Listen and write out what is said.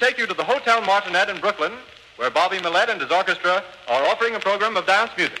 we take you to the Hotel Martinet in Brooklyn, where Bobby Millette and his orchestra are offering a program of dance music.